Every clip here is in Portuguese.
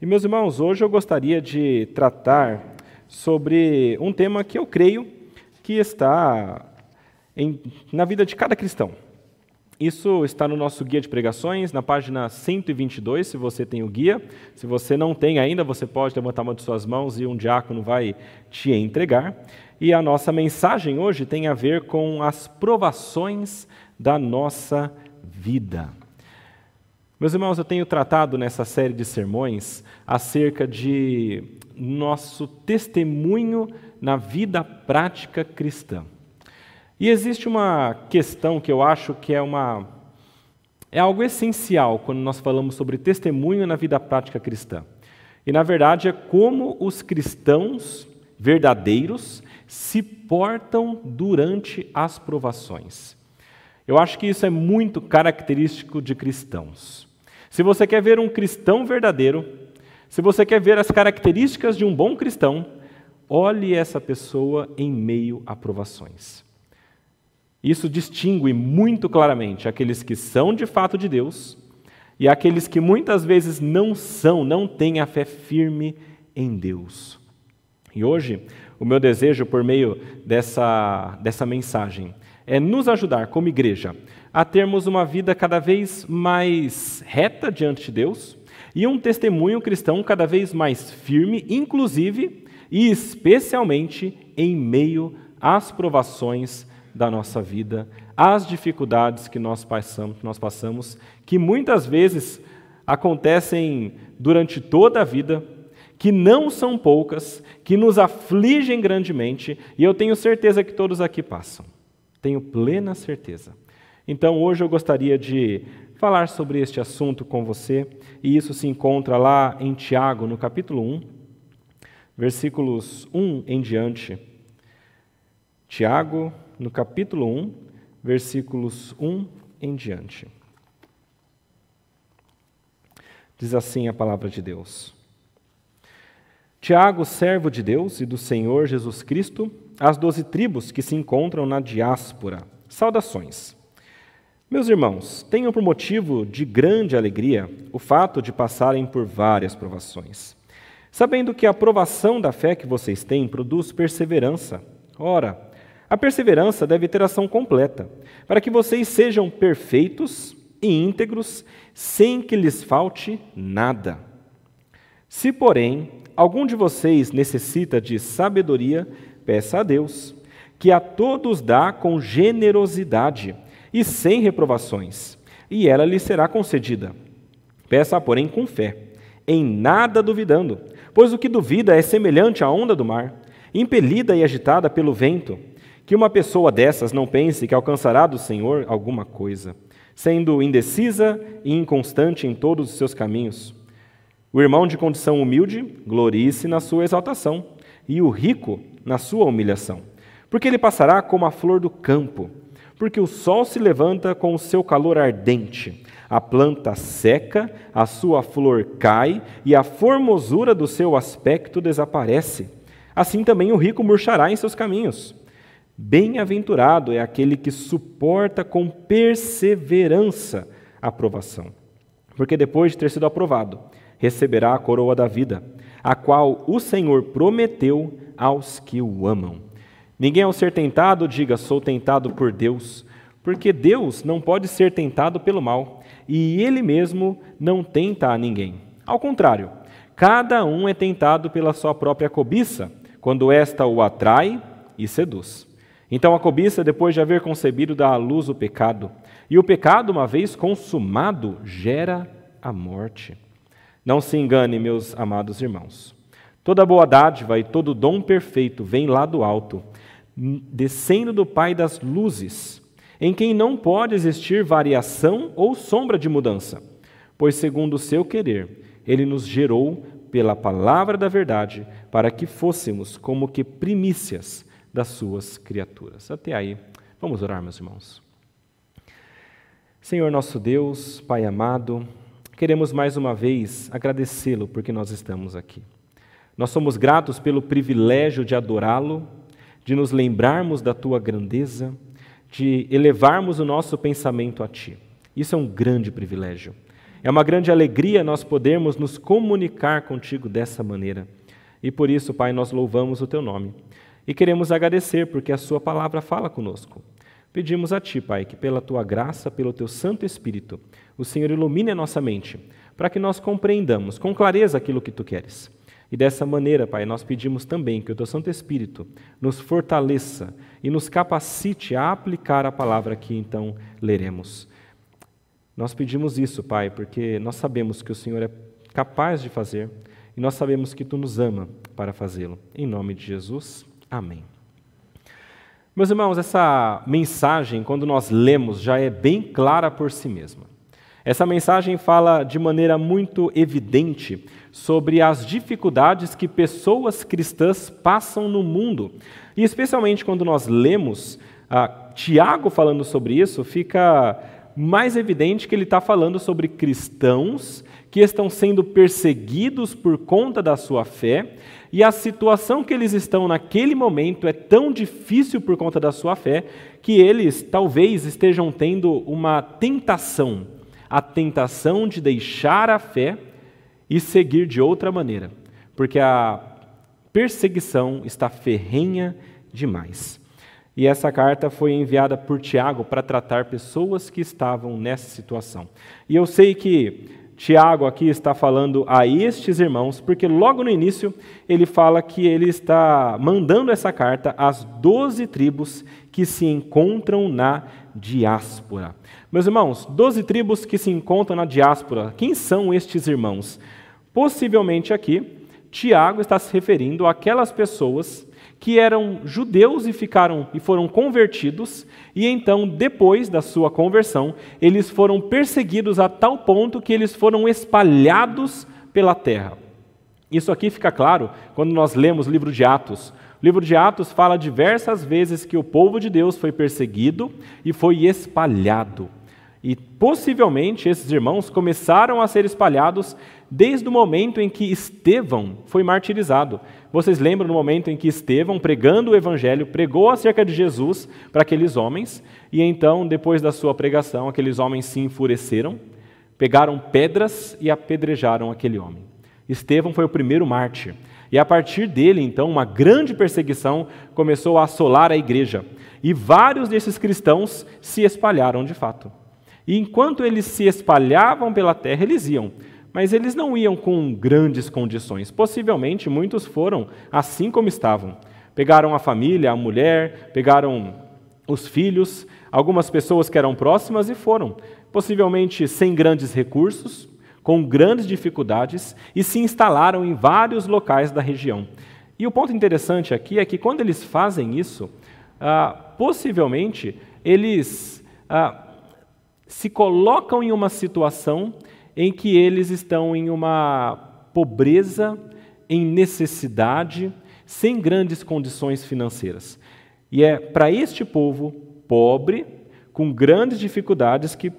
E meus irmãos, hoje eu gostaria de tratar sobre um tema que eu creio que está em, na vida de cada cristão. Isso está no nosso guia de pregações, na página 122, se você tem o guia. Se você não tem ainda, você pode levantar uma de suas mãos e um diácono vai te entregar. E a nossa mensagem hoje tem a ver com as provações da nossa vida. Meus irmãos, eu tenho tratado nessa série de sermões acerca de nosso testemunho na vida prática cristã. E existe uma questão que eu acho que é uma é algo essencial quando nós falamos sobre testemunho na vida prática cristã. E na verdade é como os cristãos verdadeiros se portam durante as provações. Eu acho que isso é muito característico de cristãos. Se você quer ver um cristão verdadeiro, se você quer ver as características de um bom cristão, olhe essa pessoa em meio a provações. Isso distingue muito claramente aqueles que são de fato de Deus e aqueles que muitas vezes não são, não têm a fé firme em Deus. E hoje, o meu desejo por meio dessa, dessa mensagem é nos ajudar como igreja a termos uma vida cada vez mais reta diante de Deus e um testemunho cristão cada vez mais firme, inclusive e especialmente em meio às provações da nossa vida, às dificuldades que nós passamos, nós passamos que muitas vezes acontecem durante toda a vida, que não são poucas, que nos afligem grandemente, e eu tenho certeza que todos aqui passam. Tenho plena certeza. Então, hoje eu gostaria de falar sobre este assunto com você, e isso se encontra lá em Tiago, no capítulo 1, versículos 1 em diante. Tiago, no capítulo 1, versículos 1 em diante. Diz assim a palavra de Deus. Tiago, servo de Deus e do Senhor Jesus Cristo, às doze tribos que se encontram na diáspora, saudações. Meus irmãos, tenham por motivo de grande alegria o fato de passarem por várias provações, sabendo que a provação da fé que vocês têm produz perseverança. Ora, a perseverança deve ter ação completa, para que vocês sejam perfeitos e íntegros, sem que lhes falte nada. Se, porém, algum de vocês necessita de sabedoria, peça a Deus, que a todos dá com generosidade e sem reprovações, e ela lhe será concedida. Peça, porém, com fé, em nada duvidando, pois o que duvida é semelhante à onda do mar, impelida e agitada pelo vento. Que uma pessoa dessas não pense que alcançará do Senhor alguma coisa, sendo indecisa e inconstante em todos os seus caminhos. O irmão de condição humilde glorie-se na sua exaltação, e o rico na sua humilhação, porque ele passará como a flor do campo porque o sol se levanta com o seu calor ardente. A planta seca, a sua flor cai e a formosura do seu aspecto desaparece. Assim também o rico murchará em seus caminhos. Bem-aventurado é aquele que suporta com perseverança a aprovação, porque depois de ter sido aprovado, receberá a coroa da vida, a qual o Senhor prometeu aos que o amam. Ninguém ao ser tentado diga sou tentado por Deus, porque Deus não pode ser tentado pelo mal, e ele mesmo não tenta a ninguém. Ao contrário, cada um é tentado pela sua própria cobiça, quando esta o atrai e seduz. Então a cobiça, depois de haver concebido, dá à luz o pecado, e o pecado, uma vez consumado, gera a morte. Não se engane, meus amados irmãos. Toda boa dádiva e todo dom perfeito vem lá do alto descendo do Pai das luzes, em quem não pode existir variação ou sombra de mudança, pois, segundo o seu querer, ele nos gerou pela palavra da verdade, para que fôssemos como que primícias das suas criaturas. Até aí, vamos orar, meus irmãos. Senhor nosso Deus, Pai amado, queremos mais uma vez agradecê-lo porque nós estamos aqui. Nós somos gratos pelo privilégio de adorá-lo de nos lembrarmos da tua grandeza, de elevarmos o nosso pensamento a ti. Isso é um grande privilégio. É uma grande alegria nós podermos nos comunicar contigo dessa maneira. E por isso, Pai, nós louvamos o teu nome. E queremos agradecer porque a Sua palavra fala conosco. Pedimos a Ti, Pai, que pela Tua graça, pelo Teu Santo Espírito, o Senhor ilumine a nossa mente, para que nós compreendamos com clareza aquilo que Tu queres. E dessa maneira, Pai, nós pedimos também que o Teu Santo Espírito nos fortaleça e nos capacite a aplicar a palavra que então leremos. Nós pedimos isso, Pai, porque nós sabemos que o Senhor é capaz de fazer e nós sabemos que Tu nos ama para fazê-lo. Em nome de Jesus, amém. Meus irmãos, essa mensagem, quando nós lemos, já é bem clara por si mesma. Essa mensagem fala de maneira muito evidente sobre as dificuldades que pessoas cristãs passam no mundo. E especialmente quando nós lemos ah, Tiago falando sobre isso, fica mais evidente que ele está falando sobre cristãos que estão sendo perseguidos por conta da sua fé, e a situação que eles estão naquele momento é tão difícil por conta da sua fé, que eles talvez estejam tendo uma tentação, a tentação de deixar a fé e seguir de outra maneira, porque a perseguição está ferrenha demais. E essa carta foi enviada por Tiago para tratar pessoas que estavam nessa situação. E eu sei que Tiago aqui está falando a estes irmãos, porque logo no início ele fala que ele está mandando essa carta às doze tribos que se encontram na diáspora. Meus irmãos, doze tribos que se encontram na diáspora, quem são estes irmãos? Possivelmente aqui, Tiago está se referindo àquelas pessoas que eram judeus e ficaram e foram convertidos, e então, depois da sua conversão, eles foram perseguidos a tal ponto que eles foram espalhados pela terra. Isso aqui fica claro quando nós lemos o livro de Atos. O livro de Atos fala diversas vezes que o povo de Deus foi perseguido e foi espalhado. E possivelmente esses irmãos começaram a ser espalhados desde o momento em que Estevão foi martirizado. Vocês lembram do momento em que Estevão, pregando o evangelho, pregou acerca de Jesus para aqueles homens, e então, depois da sua pregação, aqueles homens se enfureceram, pegaram pedras e apedrejaram aquele homem. Estevão foi o primeiro mártir. E a partir dele, então, uma grande perseguição começou a assolar a igreja. E vários desses cristãos se espalharam de fato. E enquanto eles se espalhavam pela terra, eles iam. Mas eles não iam com grandes condições. Possivelmente muitos foram assim como estavam. Pegaram a família, a mulher, pegaram os filhos, algumas pessoas que eram próximas e foram. Possivelmente sem grandes recursos, com grandes dificuldades e se instalaram em vários locais da região. E o ponto interessante aqui é que quando eles fazem isso, ah, possivelmente eles ah, se colocam em uma situação em que eles estão em uma pobreza, em necessidade, sem grandes condições financeiras. E é para este povo pobre, com grandes dificuldades, que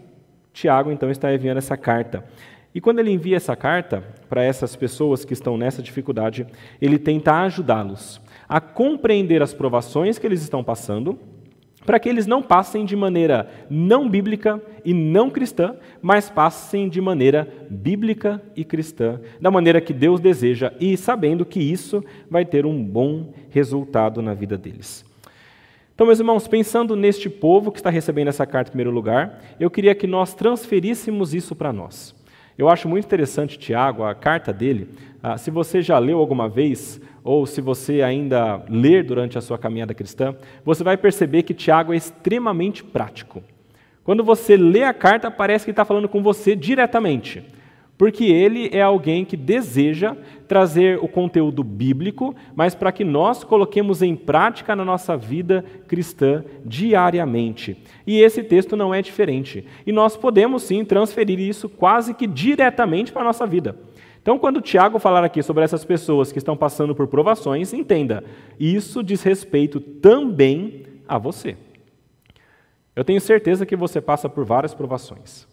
Tiago então está enviando essa carta. E quando ele envia essa carta para essas pessoas que estão nessa dificuldade, ele tenta ajudá-los a compreender as provações que eles estão passando para que eles não passem de maneira não bíblica e não cristã, mas passem de maneira bíblica e cristã, da maneira que Deus deseja e sabendo que isso vai ter um bom resultado na vida deles. Então, meus irmãos, pensando neste povo que está recebendo essa carta em primeiro lugar, eu queria que nós transferíssemos isso para nós. Eu acho muito interessante, Tiago, a carta dele. Ah, se você já leu alguma vez ou se você ainda ler durante a sua caminhada cristã, você vai perceber que Tiago é extremamente prático. Quando você lê a carta, parece que está falando com você diretamente, porque ele é alguém que deseja trazer o conteúdo bíblico, mas para que nós coloquemos em prática na nossa vida cristã diariamente. E esse texto não é diferente. E nós podemos sim transferir isso quase que diretamente para a nossa vida. Então, quando Tiago falar aqui sobre essas pessoas que estão passando por provações, entenda, isso diz respeito também a você. Eu tenho certeza que você passa por várias provações.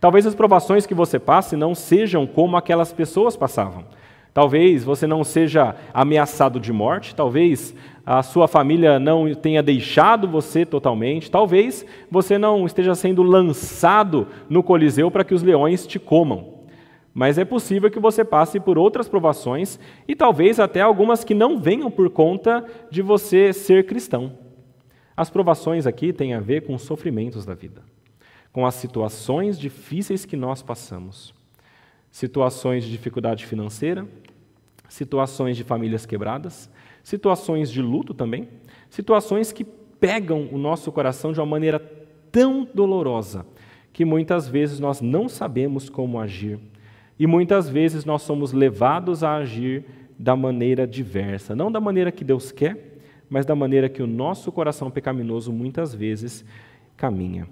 Talvez as provações que você passe não sejam como aquelas pessoas passavam. Talvez você não seja ameaçado de morte, talvez a sua família não tenha deixado você totalmente, talvez você não esteja sendo lançado no Coliseu para que os leões te comam. Mas é possível que você passe por outras provações e talvez até algumas que não venham por conta de você ser cristão. As provações aqui têm a ver com os sofrimentos da vida, com as situações difíceis que nós passamos. Situações de dificuldade financeira, situações de famílias quebradas, situações de luto também, situações que pegam o nosso coração de uma maneira tão dolorosa que muitas vezes nós não sabemos como agir e muitas vezes nós somos levados a agir da maneira diversa, não da maneira que Deus quer, mas da maneira que o nosso coração pecaminoso muitas vezes caminha.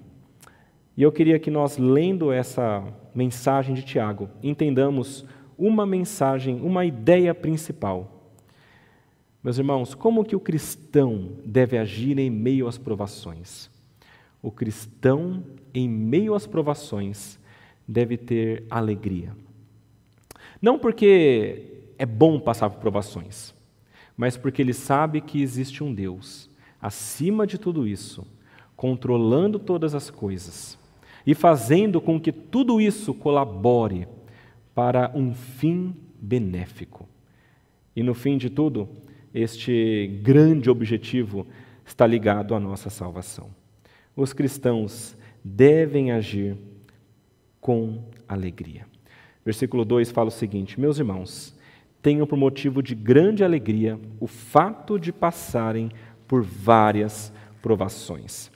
E eu queria que nós, lendo essa mensagem de Tiago, entendamos uma mensagem, uma ideia principal. Meus irmãos, como que o cristão deve agir em meio às provações? O cristão, em meio às provações, deve ter alegria. Não porque é bom passar por provações, mas porque ele sabe que existe um Deus acima de tudo isso, controlando todas as coisas e fazendo com que tudo isso colabore para um fim benéfico. E no fim de tudo, este grande objetivo está ligado à nossa salvação. Os cristãos devem agir com alegria. Versículo 2 fala o seguinte: Meus irmãos, tenham por motivo de grande alegria o fato de passarem por várias provações.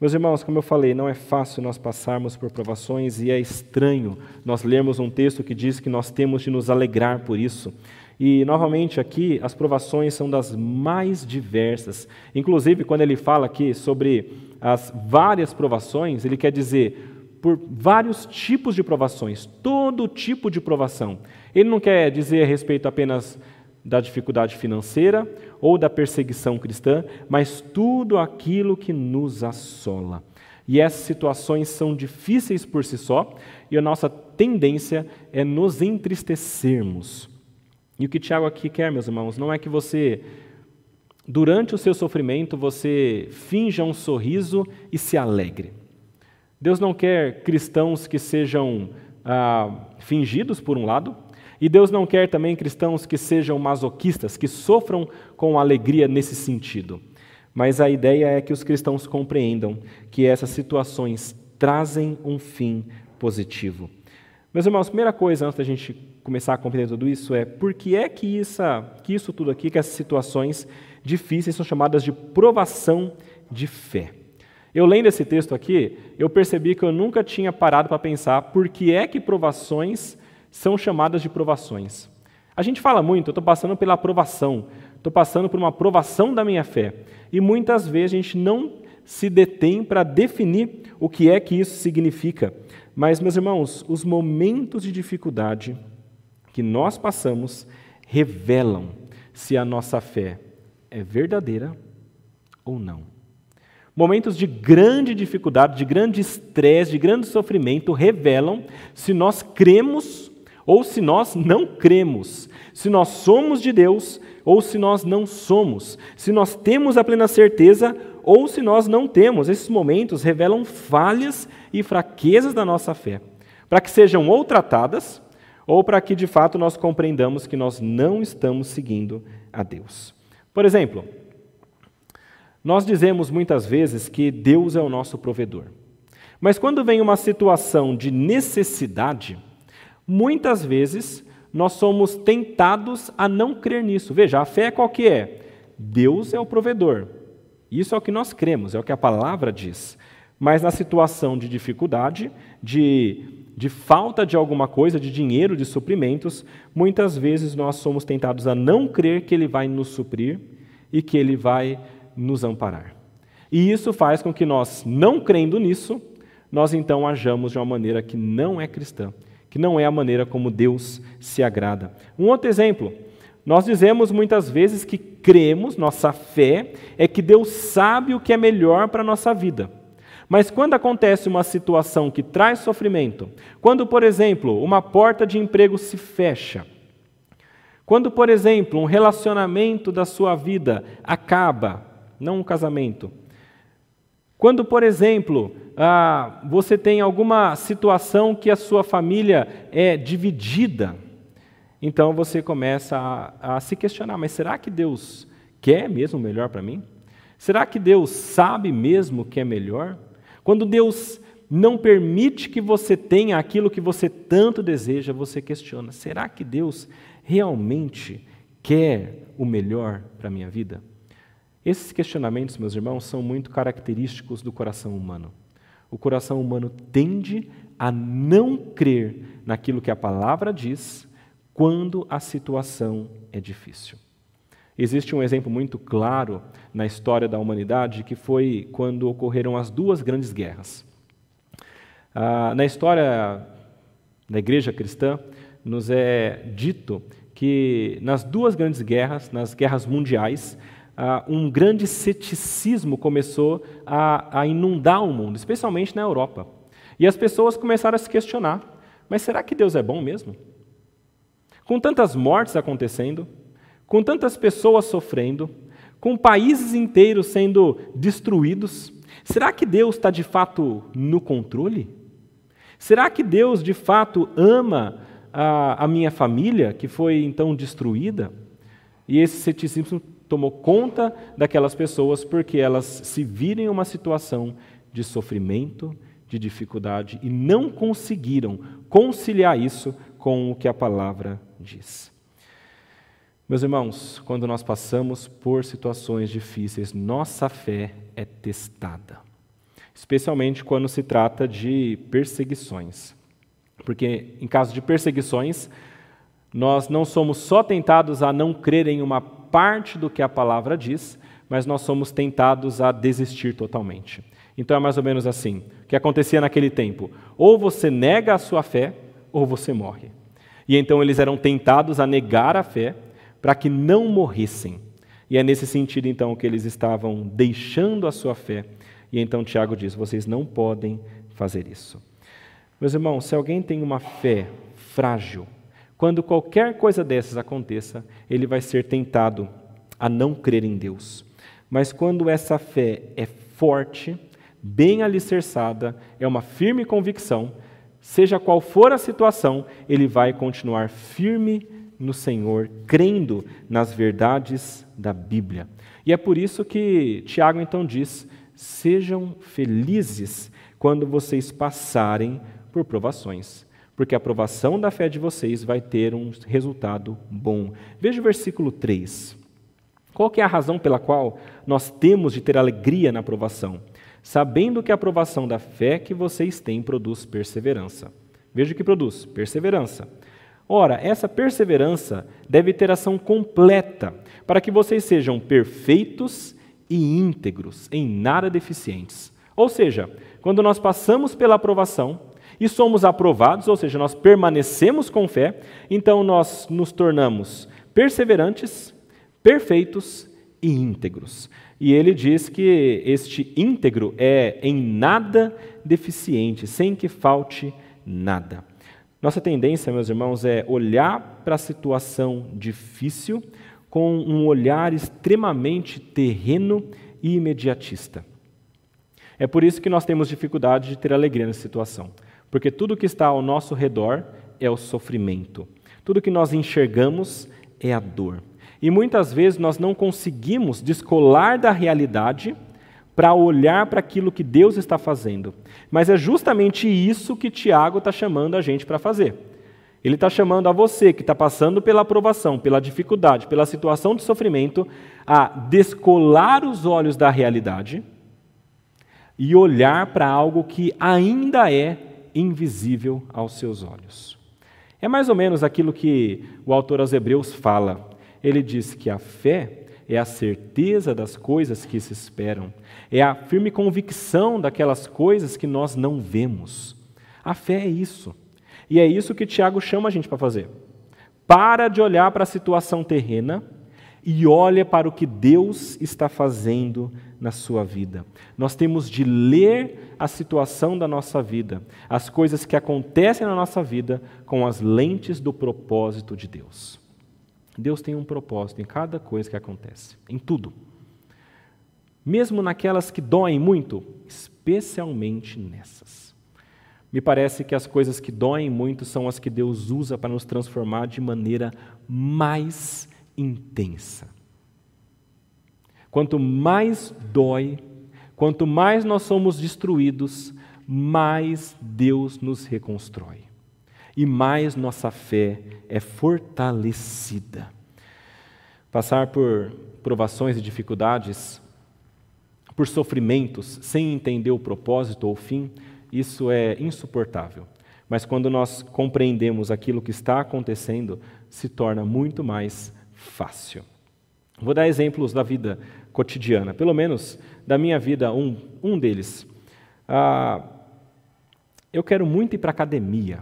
Meus irmãos, como eu falei, não é fácil nós passarmos por provações e é estranho nós lermos um texto que diz que nós temos de nos alegrar por isso. E, novamente, aqui, as provações são das mais diversas. Inclusive, quando ele fala aqui sobre as várias provações, ele quer dizer por vários tipos de provações, todo tipo de provação. Ele não quer dizer a respeito apenas da dificuldade financeira ou da perseguição cristã, mas tudo aquilo que nos assola. E essas situações são difíceis por si só, e a nossa tendência é nos entristecermos. E o que Tiago aqui quer, meus irmãos, não é que você, durante o seu sofrimento, você finja um sorriso e se alegre. Deus não quer cristãos que sejam ah, fingidos, por um lado, e Deus não quer também cristãos que sejam masoquistas, que sofram com alegria nesse sentido. Mas a ideia é que os cristãos compreendam que essas situações trazem um fim positivo. Meus irmãos, primeira coisa, antes da gente começar a compreender tudo isso, é por que é que, isso, que isso tudo aqui, que essas situações difíceis são chamadas de provação de fé. Eu lendo esse texto aqui, eu percebi que eu nunca tinha parado para pensar por que é que provações são chamadas de provações. A gente fala muito, eu estou passando pela aprovação, estou passando por uma aprovação da minha fé. E muitas vezes a gente não se detém para definir o que é que isso significa. Mas, meus irmãos, os momentos de dificuldade que nós passamos revelam se a nossa fé é verdadeira ou não. Momentos de grande dificuldade, de grande estresse, de grande sofrimento revelam se nós cremos ou se nós não cremos, se nós somos de Deus ou se nós não somos, se nós temos a plena certeza ou se nós não temos. Esses momentos revelam falhas e fraquezas da nossa fé, para que sejam ou tratadas ou para que de fato nós compreendamos que nós não estamos seguindo a Deus. Por exemplo, nós dizemos muitas vezes que Deus é o nosso provedor. Mas quando vem uma situação de necessidade, Muitas vezes nós somos tentados a não crer nisso. Veja, a fé qual que é? Deus é o provedor. Isso é o que nós cremos, é o que a palavra diz. Mas na situação de dificuldade, de, de falta de alguma coisa, de dinheiro, de suprimentos, muitas vezes nós somos tentados a não crer que Ele vai nos suprir e que Ele vai nos amparar. E isso faz com que nós, não crendo nisso, nós então ajamos de uma maneira que não é cristã que não é a maneira como Deus se agrada. Um outro exemplo, nós dizemos muitas vezes que cremos, nossa fé é que Deus sabe o que é melhor para a nossa vida. Mas quando acontece uma situação que traz sofrimento, quando, por exemplo, uma porta de emprego se fecha, Quando, por exemplo, um relacionamento da sua vida acaba, não um casamento. Quando, por exemplo, ah, você tem alguma situação que a sua família é dividida, então você começa a, a se questionar: mas será que Deus quer mesmo o melhor para mim? Será que Deus sabe mesmo o que é melhor? Quando Deus não permite que você tenha aquilo que você tanto deseja, você questiona: será que Deus realmente quer o melhor para a minha vida? Esses questionamentos, meus irmãos, são muito característicos do coração humano. O coração humano tende a não crer naquilo que a palavra diz quando a situação é difícil. Existe um exemplo muito claro na história da humanidade que foi quando ocorreram as duas grandes guerras. Ah, na história da igreja cristã, nos é dito que nas duas grandes guerras, nas guerras mundiais, ah, um grande ceticismo começou a, a inundar o mundo, especialmente na Europa. E as pessoas começaram a se questionar: mas será que Deus é bom mesmo? Com tantas mortes acontecendo, com tantas pessoas sofrendo, com países inteiros sendo destruídos, será que Deus está de fato no controle? Será que Deus de fato ama a, a minha família, que foi então destruída? E esse ceticismo tomou conta daquelas pessoas porque elas se viram em uma situação de sofrimento, de dificuldade e não conseguiram conciliar isso com o que a palavra diz. Meus irmãos, quando nós passamos por situações difíceis, nossa fé é testada, especialmente quando se trata de perseguições. Porque em caso de perseguições, nós não somos só tentados a não crer em uma parte do que a palavra diz, mas nós somos tentados a desistir totalmente. Então é mais ou menos assim: o que acontecia naquele tempo? Ou você nega a sua fé, ou você morre. E então eles eram tentados a negar a fé para que não morressem. E é nesse sentido, então, que eles estavam deixando a sua fé. E então Tiago diz: vocês não podem fazer isso. Meus irmãos, se alguém tem uma fé frágil, quando qualquer coisa dessas aconteça, ele vai ser tentado a não crer em Deus. Mas quando essa fé é forte, bem alicerçada, é uma firme convicção, Seja qual for a situação, ele vai continuar firme no Senhor, crendo nas verdades da Bíblia. E é por isso que Tiago então diz: sejam felizes quando vocês passarem por provações, porque a aprovação da fé de vocês vai ter um resultado bom. Veja o versículo 3. Qual é a razão pela qual nós temos de ter alegria na aprovação? sabendo que a aprovação da fé que vocês têm produz perseverança. Veja o que produz: perseverança. Ora, essa perseverança deve ter ação completa, para que vocês sejam perfeitos e íntegros, em nada deficientes. Ou seja, quando nós passamos pela aprovação e somos aprovados, ou seja, nós permanecemos com fé, então nós nos tornamos perseverantes, perfeitos e íntegros. E ele diz que este íntegro é em nada deficiente, sem que falte nada. Nossa tendência, meus irmãos, é olhar para a situação difícil com um olhar extremamente terreno e imediatista. É por isso que nós temos dificuldade de ter alegria nessa situação, porque tudo que está ao nosso redor é o sofrimento, tudo que nós enxergamos é a dor. E muitas vezes nós não conseguimos descolar da realidade para olhar para aquilo que Deus está fazendo. Mas é justamente isso que Tiago está chamando a gente para fazer. Ele está chamando a você que está passando pela aprovação, pela dificuldade, pela situação de sofrimento, a descolar os olhos da realidade e olhar para algo que ainda é invisível aos seus olhos. É mais ou menos aquilo que o autor aos Hebreus fala ele diz que a fé é a certeza das coisas que se esperam, é a firme convicção daquelas coisas que nós não vemos. A fé é isso. E é isso que Tiago chama a gente para fazer. Para de olhar para a situação terrena e olha para o que Deus está fazendo na sua vida. Nós temos de ler a situação da nossa vida, as coisas que acontecem na nossa vida, com as lentes do propósito de Deus. Deus tem um propósito em cada coisa que acontece, em tudo. Mesmo naquelas que doem muito, especialmente nessas. Me parece que as coisas que doem muito são as que Deus usa para nos transformar de maneira mais intensa. Quanto mais dói, quanto mais nós somos destruídos, mais Deus nos reconstrói e mais nossa fé é fortalecida. Passar por provações e dificuldades, por sofrimentos, sem entender o propósito ou o fim, isso é insuportável. Mas quando nós compreendemos aquilo que está acontecendo, se torna muito mais fácil. Vou dar exemplos da vida cotidiana, pelo menos da minha vida, um, um deles. Ah, eu quero muito ir para a academia.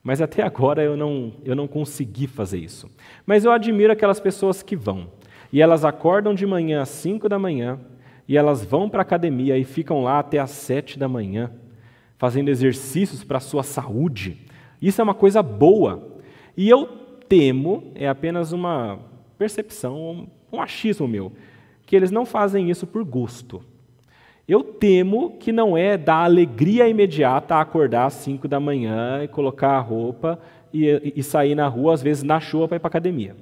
Mas até agora eu não, eu não consegui fazer isso. Mas eu admiro aquelas pessoas que vão. E elas acordam de manhã às 5 da manhã, e elas vão para a academia e ficam lá até às 7 da manhã, fazendo exercícios para a sua saúde. Isso é uma coisa boa. E eu temo, é apenas uma percepção, um achismo meu, que eles não fazem isso por gosto. Eu temo que não é da alegria imediata acordar às 5 da manhã e colocar a roupa e, e sair na rua, às vezes na chuva, para ir para a academia.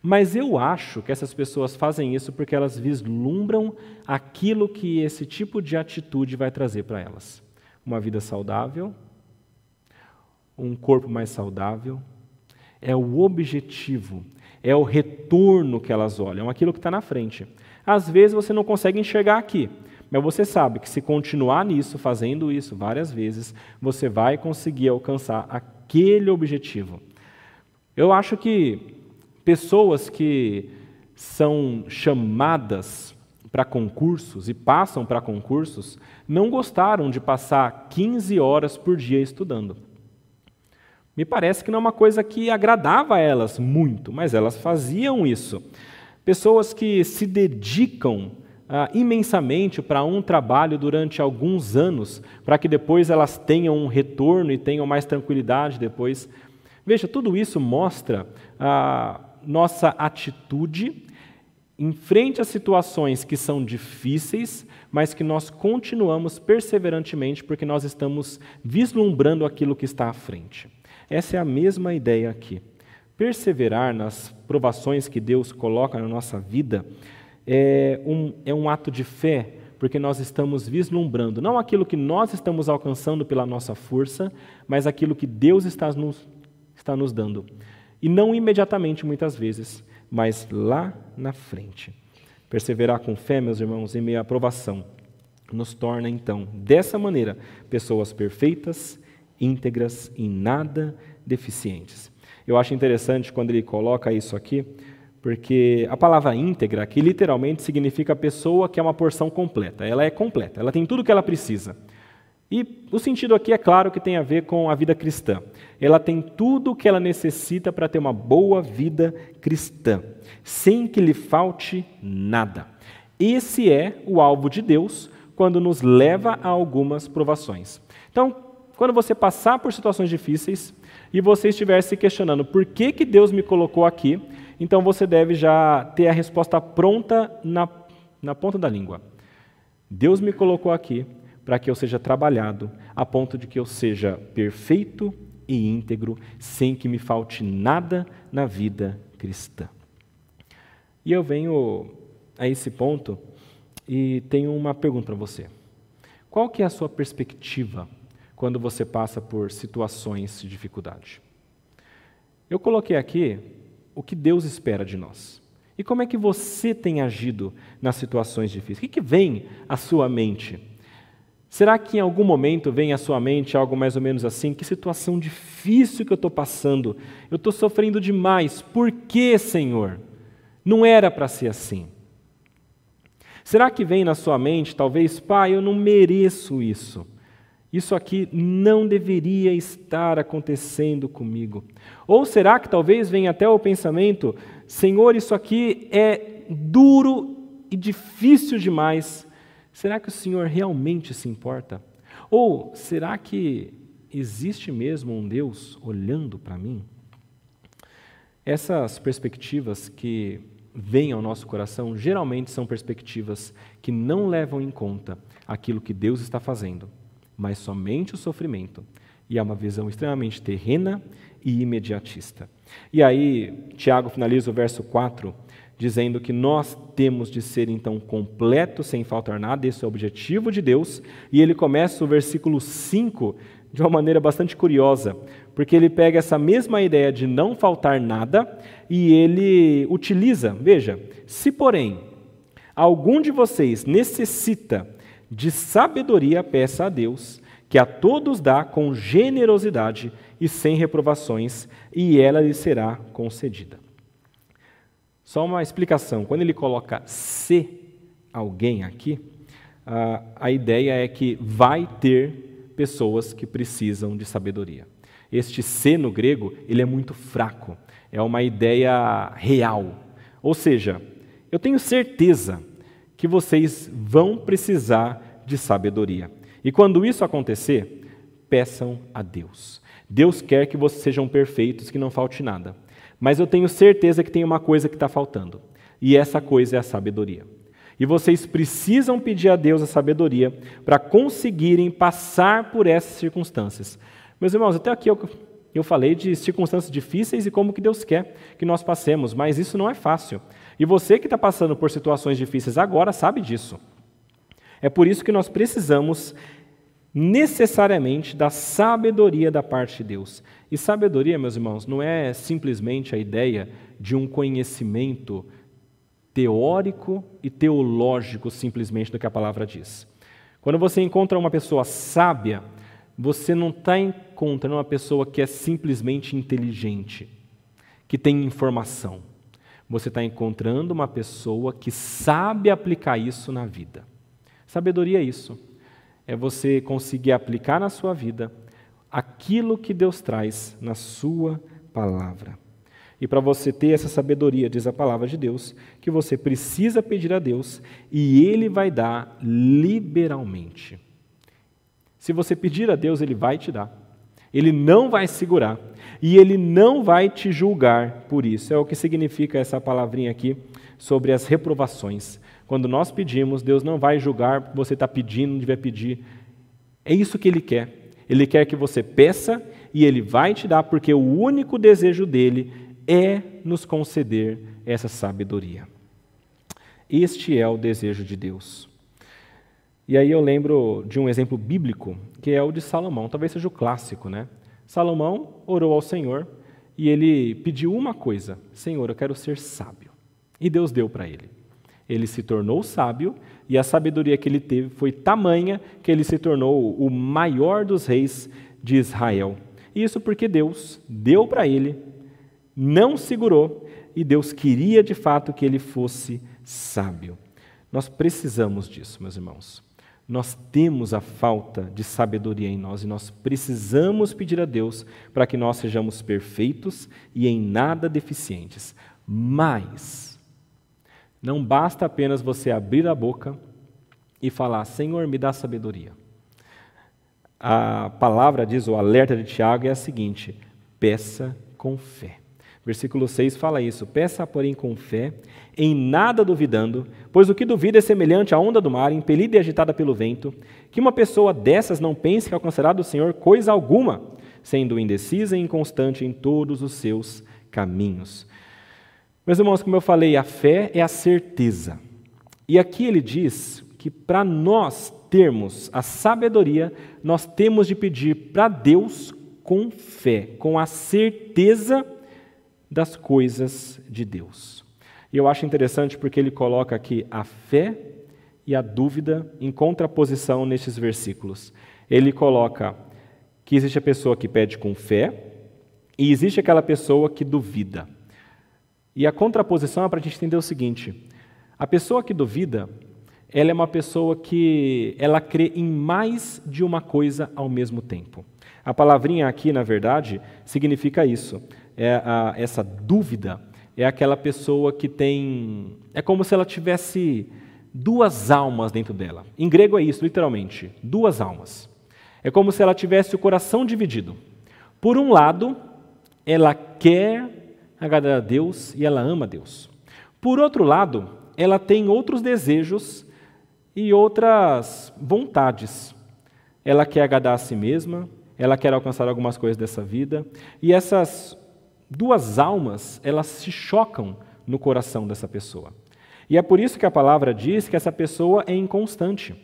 Mas eu acho que essas pessoas fazem isso porque elas vislumbram aquilo que esse tipo de atitude vai trazer para elas: uma vida saudável, um corpo mais saudável. É o objetivo, é o retorno que elas olham, aquilo que está na frente. Às vezes você não consegue enxergar aqui, mas você sabe que se continuar nisso, fazendo isso várias vezes, você vai conseguir alcançar aquele objetivo. Eu acho que pessoas que são chamadas para concursos e passam para concursos não gostaram de passar 15 horas por dia estudando. Me parece que não é uma coisa que agradava a elas muito, mas elas faziam isso. Pessoas que se dedicam ah, imensamente para um trabalho durante alguns anos, para que depois elas tenham um retorno e tenham mais tranquilidade depois. Veja, tudo isso mostra a nossa atitude em frente a situações que são difíceis, mas que nós continuamos perseverantemente porque nós estamos vislumbrando aquilo que está à frente. Essa é a mesma ideia aqui. Perseverar nas provações que Deus coloca na nossa vida é um, é um ato de fé, porque nós estamos vislumbrando não aquilo que nós estamos alcançando pela nossa força, mas aquilo que Deus está nos, está nos dando. E não imediatamente, muitas vezes, mas lá na frente. Perseverar com fé, meus irmãos, em meio à aprovação, nos torna, então, dessa maneira, pessoas perfeitas, íntegras e nada deficientes. Eu acho interessante quando ele coloca isso aqui, porque a palavra íntegra, que literalmente significa pessoa que é uma porção completa, ela é completa, ela tem tudo o que ela precisa. E o sentido aqui é claro que tem a ver com a vida cristã. Ela tem tudo o que ela necessita para ter uma boa vida cristã, sem que lhe falte nada. Esse é o alvo de Deus quando nos leva a algumas provações. Então, quando você passar por situações difíceis e você estiver se questionando por que, que Deus me colocou aqui, então você deve já ter a resposta pronta na, na ponta da língua. Deus me colocou aqui para que eu seja trabalhado a ponto de que eu seja perfeito e íntegro, sem que me falte nada na vida cristã. E eu venho a esse ponto e tenho uma pergunta para você. Qual que é a sua perspectiva quando você passa por situações de dificuldade? Eu coloquei aqui o que Deus espera de nós. E como é que você tem agido nas situações difíceis? O que, que vem à sua mente? Será que em algum momento vem à sua mente algo mais ou menos assim? Que situação difícil que eu estou passando. Eu estou sofrendo demais. Por que, Senhor? Não era para ser assim. Será que vem na sua mente, talvez, Pai, eu não mereço isso? Isso aqui não deveria estar acontecendo comigo. Ou será que talvez venha até o pensamento: Senhor, isso aqui é duro e difícil demais. Será que o Senhor realmente se importa? Ou será que existe mesmo um Deus olhando para mim? Essas perspectivas que vêm ao nosso coração geralmente são perspectivas que não levam em conta aquilo que Deus está fazendo, mas somente o sofrimento. E é uma visão extremamente terrena e imediatista. E aí, Tiago finaliza o verso 4 dizendo que nós temos de ser então completos sem faltar nada, esse é o objetivo de Deus, e ele começa o versículo 5 de uma maneira bastante curiosa, porque ele pega essa mesma ideia de não faltar nada e ele utiliza, veja, se porém algum de vocês necessita de sabedoria, peça a Deus, que a todos dá com generosidade e sem reprovações, e ela lhe será concedida. Só uma explicação: quando ele coloca se alguém aqui, a, ideia é que vai ter pessoas que precisam de sabedoria. Este se no grego, ele é muito fraco, é uma ideia real. Ou seja, eu tenho certeza que vocês vão precisar de sabedoria. E quando isso acontecer, peçam a Deus. Deus quer que vocês sejam perfeitos, que não falte nada. Mas eu tenho certeza que tem uma coisa que está faltando, e essa coisa é a sabedoria. E vocês precisam pedir a Deus a sabedoria para conseguirem passar por essas circunstâncias. Meus irmãos, até aqui eu, eu falei de circunstâncias difíceis e como que Deus quer que nós passemos, mas isso não é fácil. E você que está passando por situações difíceis agora sabe disso. É por isso que nós precisamos necessariamente da sabedoria da parte de Deus. E sabedoria, meus irmãos, não é simplesmente a ideia de um conhecimento teórico e teológico simplesmente do que a palavra diz. Quando você encontra uma pessoa sábia, você não está encontrando uma pessoa que é simplesmente inteligente, que tem informação. Você está encontrando uma pessoa que sabe aplicar isso na vida. Sabedoria é isso é você conseguir aplicar na sua vida aquilo que Deus traz na sua palavra. E para você ter essa sabedoria, diz a palavra de Deus, que você precisa pedir a Deus e Ele vai dar liberalmente. Se você pedir a Deus, Ele vai te dar. Ele não vai segurar e Ele não vai te julgar por isso. É o que significa essa palavrinha aqui sobre as reprovações. Quando nós pedimos, Deus não vai julgar você está pedindo, não deve pedir. É isso que Ele quer. Ele quer que você peça e Ele vai te dar, porque o único desejo dele é nos conceder essa sabedoria. Este é o desejo de Deus. E aí eu lembro de um exemplo bíblico, que é o de Salomão, talvez seja o clássico, né? Salomão orou ao Senhor e ele pediu uma coisa: Senhor, eu quero ser sábio. E Deus deu para ele ele se tornou sábio e a sabedoria que ele teve foi tamanha que ele se tornou o maior dos reis de Israel. Isso porque Deus deu para ele, não segurou e Deus queria de fato que ele fosse sábio. Nós precisamos disso, meus irmãos. Nós temos a falta de sabedoria em nós e nós precisamos pedir a Deus para que nós sejamos perfeitos e em nada deficientes. Mas não basta apenas você abrir a boca e falar: Senhor, me dá sabedoria. A palavra diz, o alerta de Tiago é a seguinte: peça com fé. Versículo 6 fala isso: peça, porém, com fé, em nada duvidando, pois o que duvida é semelhante à onda do mar, impelida e agitada pelo vento. Que uma pessoa dessas não pense que alcançará do Senhor coisa alguma, sendo indecisa e inconstante em todos os seus caminhos. Meus irmãos, como eu falei, a fé é a certeza. E aqui ele diz que para nós termos a sabedoria, nós temos de pedir para Deus com fé, com a certeza das coisas de Deus. E eu acho interessante porque ele coloca aqui a fé e a dúvida em contraposição nestes versículos. Ele coloca que existe a pessoa que pede com fé e existe aquela pessoa que duvida. E a contraposição é para a gente entender o seguinte: a pessoa que duvida, ela é uma pessoa que ela crê em mais de uma coisa ao mesmo tempo. A palavrinha aqui, na verdade, significa isso. É a, essa dúvida é aquela pessoa que tem. É como se ela tivesse duas almas dentro dela. Em grego é isso, literalmente, duas almas. É como se ela tivesse o coração dividido. Por um lado, ela quer agradar a Deus e ela ama Deus. Por outro lado, ela tem outros desejos e outras vontades. Ela quer agradar a si mesma, ela quer alcançar algumas coisas dessa vida, e essas duas almas, elas se chocam no coração dessa pessoa. E é por isso que a palavra diz que essa pessoa é inconstante.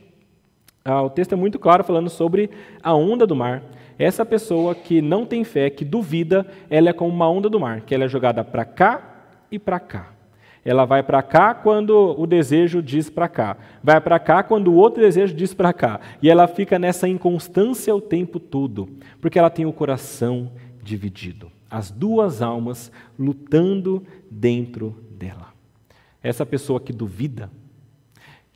Ah, o texto é muito claro falando sobre a onda do mar. Essa pessoa que não tem fé, que duvida, ela é como uma onda do mar, que ela é jogada para cá e para cá. Ela vai para cá quando o desejo diz para cá, vai para cá quando o outro desejo diz para cá. E ela fica nessa inconstância o tempo todo, porque ela tem o coração dividido. As duas almas lutando dentro dela. Essa pessoa que duvida,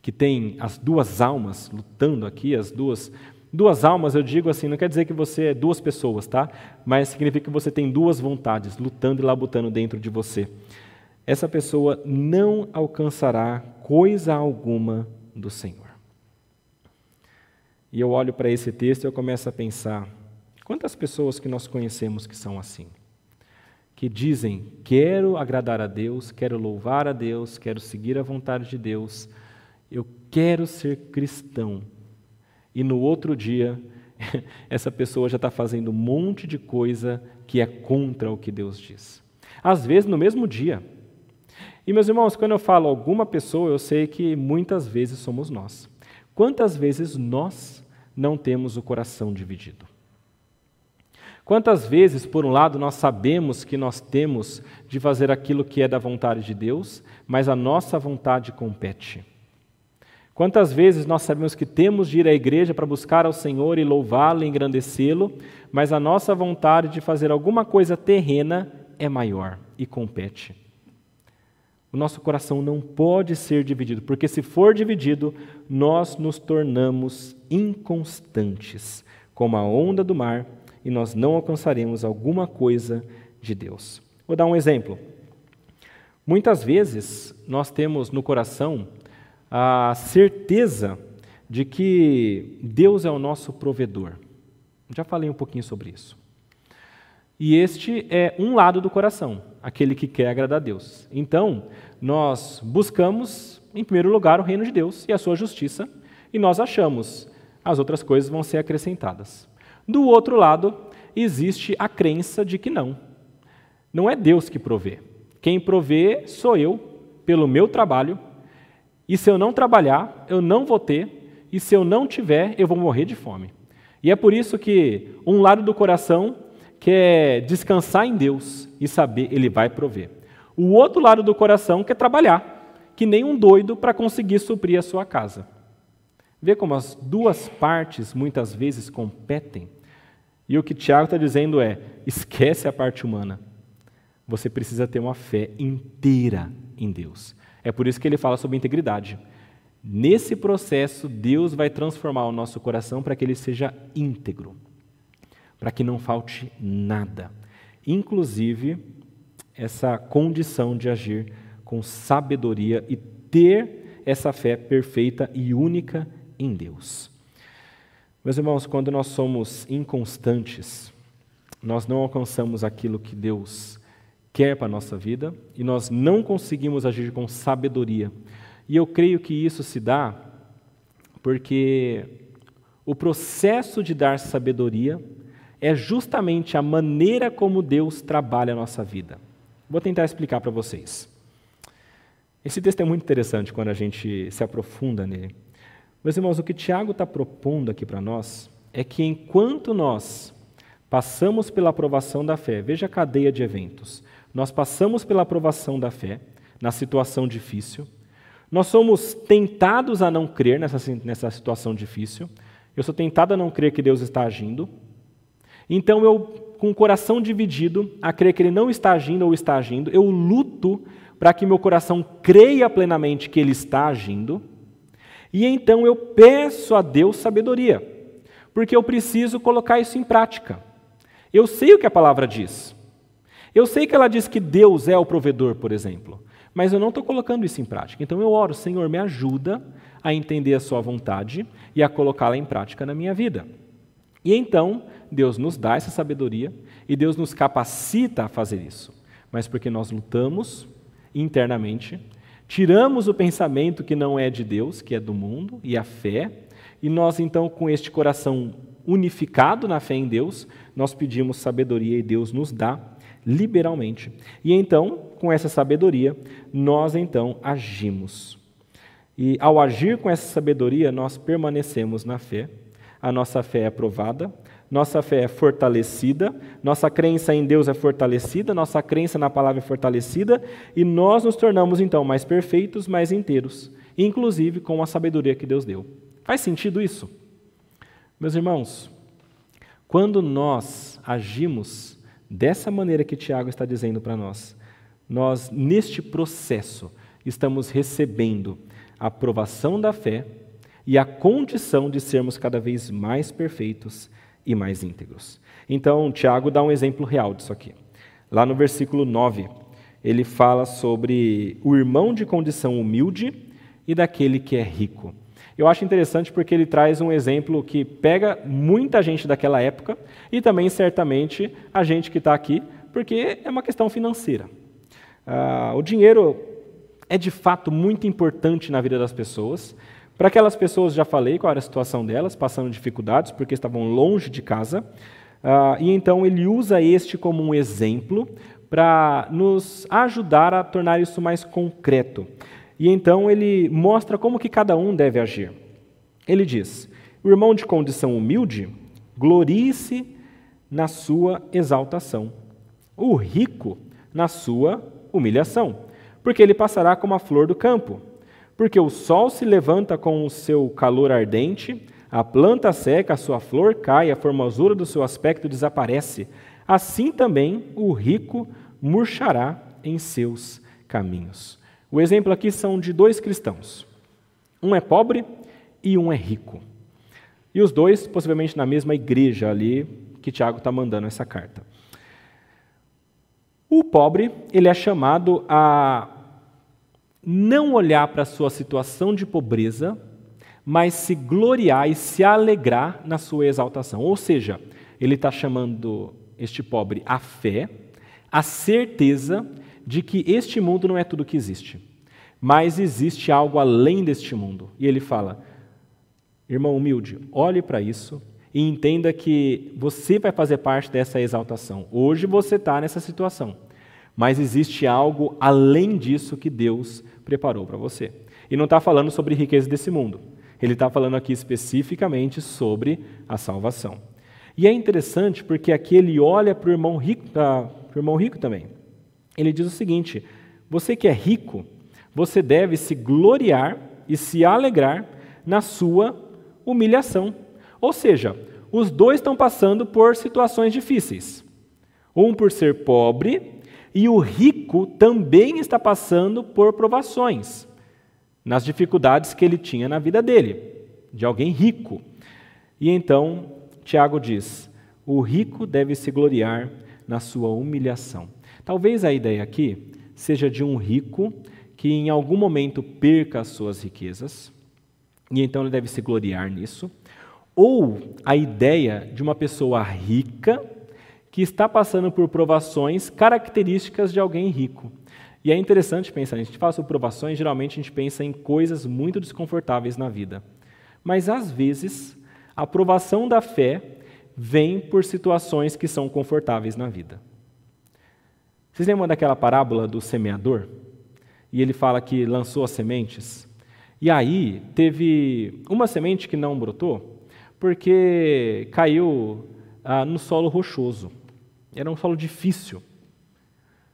que tem as duas almas lutando aqui, as duas Duas almas, eu digo assim, não quer dizer que você é duas pessoas, tá? Mas significa que você tem duas vontades lutando e labutando dentro de você. Essa pessoa não alcançará coisa alguma do Senhor. E eu olho para esse texto e eu começo a pensar: quantas pessoas que nós conhecemos que são assim? Que dizem, quero agradar a Deus, quero louvar a Deus, quero seguir a vontade de Deus, eu quero ser cristão, e no outro dia, essa pessoa já está fazendo um monte de coisa que é contra o que Deus diz. Às vezes no mesmo dia. E meus irmãos, quando eu falo alguma pessoa, eu sei que muitas vezes somos nós. Quantas vezes nós não temos o coração dividido? Quantas vezes, por um lado, nós sabemos que nós temos de fazer aquilo que é da vontade de Deus, mas a nossa vontade compete? Quantas vezes nós sabemos que temos de ir à igreja para buscar ao Senhor e louvá-lo e engrandecê-lo, mas a nossa vontade de fazer alguma coisa terrena é maior e compete. O nosso coração não pode ser dividido, porque se for dividido, nós nos tornamos inconstantes, como a onda do mar, e nós não alcançaremos alguma coisa de Deus. Vou dar um exemplo. Muitas vezes nós temos no coração a certeza de que Deus é o nosso provedor. Já falei um pouquinho sobre isso. E este é um lado do coração, aquele que quer agradar a Deus. Então, nós buscamos, em primeiro lugar, o reino de Deus e a sua justiça, e nós achamos as outras coisas vão ser acrescentadas. Do outro lado, existe a crença de que não. Não é Deus que provê. Quem provê sou eu, pelo meu trabalho, e se eu não trabalhar, eu não vou ter, e se eu não tiver, eu vou morrer de fome. E é por isso que um lado do coração quer descansar em Deus e saber Ele vai prover. O outro lado do coração quer trabalhar, que nem um doido para conseguir suprir a sua casa. Vê como as duas partes muitas vezes competem. E o que Tiago está dizendo é: esquece a parte humana. Você precisa ter uma fé inteira em Deus. É por isso que ele fala sobre integridade. Nesse processo, Deus vai transformar o nosso coração para que ele seja íntegro, para que não falte nada, inclusive essa condição de agir com sabedoria e ter essa fé perfeita e única em Deus. Meus irmãos, quando nós somos inconstantes, nós não alcançamos aquilo que Deus quer para a nossa vida e nós não conseguimos agir com sabedoria. E eu creio que isso se dá porque o processo de dar sabedoria é justamente a maneira como Deus trabalha a nossa vida. Vou tentar explicar para vocês. Esse texto é muito interessante quando a gente se aprofunda nele. Meus irmãos, o que Tiago está propondo aqui para nós é que enquanto nós passamos pela aprovação da fé, veja a cadeia de eventos, nós passamos pela aprovação da fé, na situação difícil, nós somos tentados a não crer nessa, nessa situação difícil, eu sou tentado a não crer que Deus está agindo, então eu, com o coração dividido, a crer que Ele não está agindo ou está agindo, eu luto para que meu coração creia plenamente que Ele está agindo, e então eu peço a Deus sabedoria, porque eu preciso colocar isso em prática. Eu sei o que a palavra diz, eu sei que ela diz que Deus é o provedor, por exemplo, mas eu não estou colocando isso em prática. Então eu oro, Senhor, me ajuda a entender a Sua vontade e a colocá-la em prática na minha vida. E então, Deus nos dá essa sabedoria e Deus nos capacita a fazer isso. mas porque nós lutamos internamente, tiramos o pensamento que não é de Deus, que é do mundo, e a fé, e nós então, com este coração unificado na fé em Deus, nós pedimos sabedoria e Deus nos dá liberalmente. E então, com essa sabedoria, nós então agimos. E ao agir com essa sabedoria, nós permanecemos na fé. A nossa fé é aprovada, nossa fé é fortalecida, nossa crença em Deus é fortalecida, nossa crença na palavra é fortalecida, e nós nos tornamos então mais perfeitos, mais inteiros, inclusive com a sabedoria que Deus deu. Faz sentido isso? Meus irmãos, quando nós agimos dessa maneira que Tiago está dizendo para nós, nós, neste processo, estamos recebendo a aprovação da fé e a condição de sermos cada vez mais perfeitos e mais íntegros. Então, Tiago dá um exemplo real disso aqui. Lá no versículo 9, ele fala sobre o irmão de condição humilde e daquele que é rico. Eu acho interessante porque ele traz um exemplo que pega muita gente daquela época e também, certamente, a gente que está aqui, porque é uma questão financeira. Ah, o dinheiro é de fato muito importante na vida das pessoas. Para aquelas pessoas, já falei qual era a situação delas, passando dificuldades porque estavam longe de casa. Ah, e então ele usa este como um exemplo para nos ajudar a tornar isso mais concreto. E então ele mostra como que cada um deve agir. Ele diz: o irmão de condição humilde glorie-se na sua exaltação, o rico na sua humilhação, porque ele passará como a flor do campo. Porque o sol se levanta com o seu calor ardente, a planta seca, a sua flor cai, a formosura do seu aspecto desaparece. Assim também o rico murchará em seus caminhos. O exemplo aqui são de dois cristãos. Um é pobre e um é rico. E os dois, possivelmente na mesma igreja ali que Tiago está mandando essa carta. O pobre, ele é chamado a não olhar para a sua situação de pobreza, mas se gloriar e se alegrar na sua exaltação. Ou seja, ele está chamando este pobre a fé, a certeza de que este mundo não é tudo que existe, mas existe algo além deste mundo. E ele fala: irmão humilde, olhe para isso e entenda que você vai fazer parte dessa exaltação. Hoje você está nessa situação, mas existe algo além disso que Deus preparou para você. E não está falando sobre riqueza desse mundo. Ele está falando aqui especificamente sobre a salvação. E é interessante porque aqui ele olha para o irmão rico, irmão rico também. Ele diz o seguinte: você que é rico, você deve se gloriar e se alegrar na sua humilhação. Ou seja, os dois estão passando por situações difíceis. Um por ser pobre e o rico também está passando por provações, nas dificuldades que ele tinha na vida dele, de alguém rico. E então, Tiago diz: o rico deve se gloriar na sua humilhação. Talvez a ideia aqui seja de um rico que em algum momento perca as suas riquezas, e então ele deve se gloriar nisso, ou a ideia de uma pessoa rica que está passando por provações características de alguém rico. E é interessante pensar, a gente fala sobre provações, geralmente a gente pensa em coisas muito desconfortáveis na vida. Mas às vezes, a provação da fé vem por situações que são confortáveis na vida. Vocês lembram daquela parábola do semeador? E ele fala que lançou as sementes. E aí teve uma semente que não brotou, porque caiu ah, no solo rochoso. Era um solo difícil,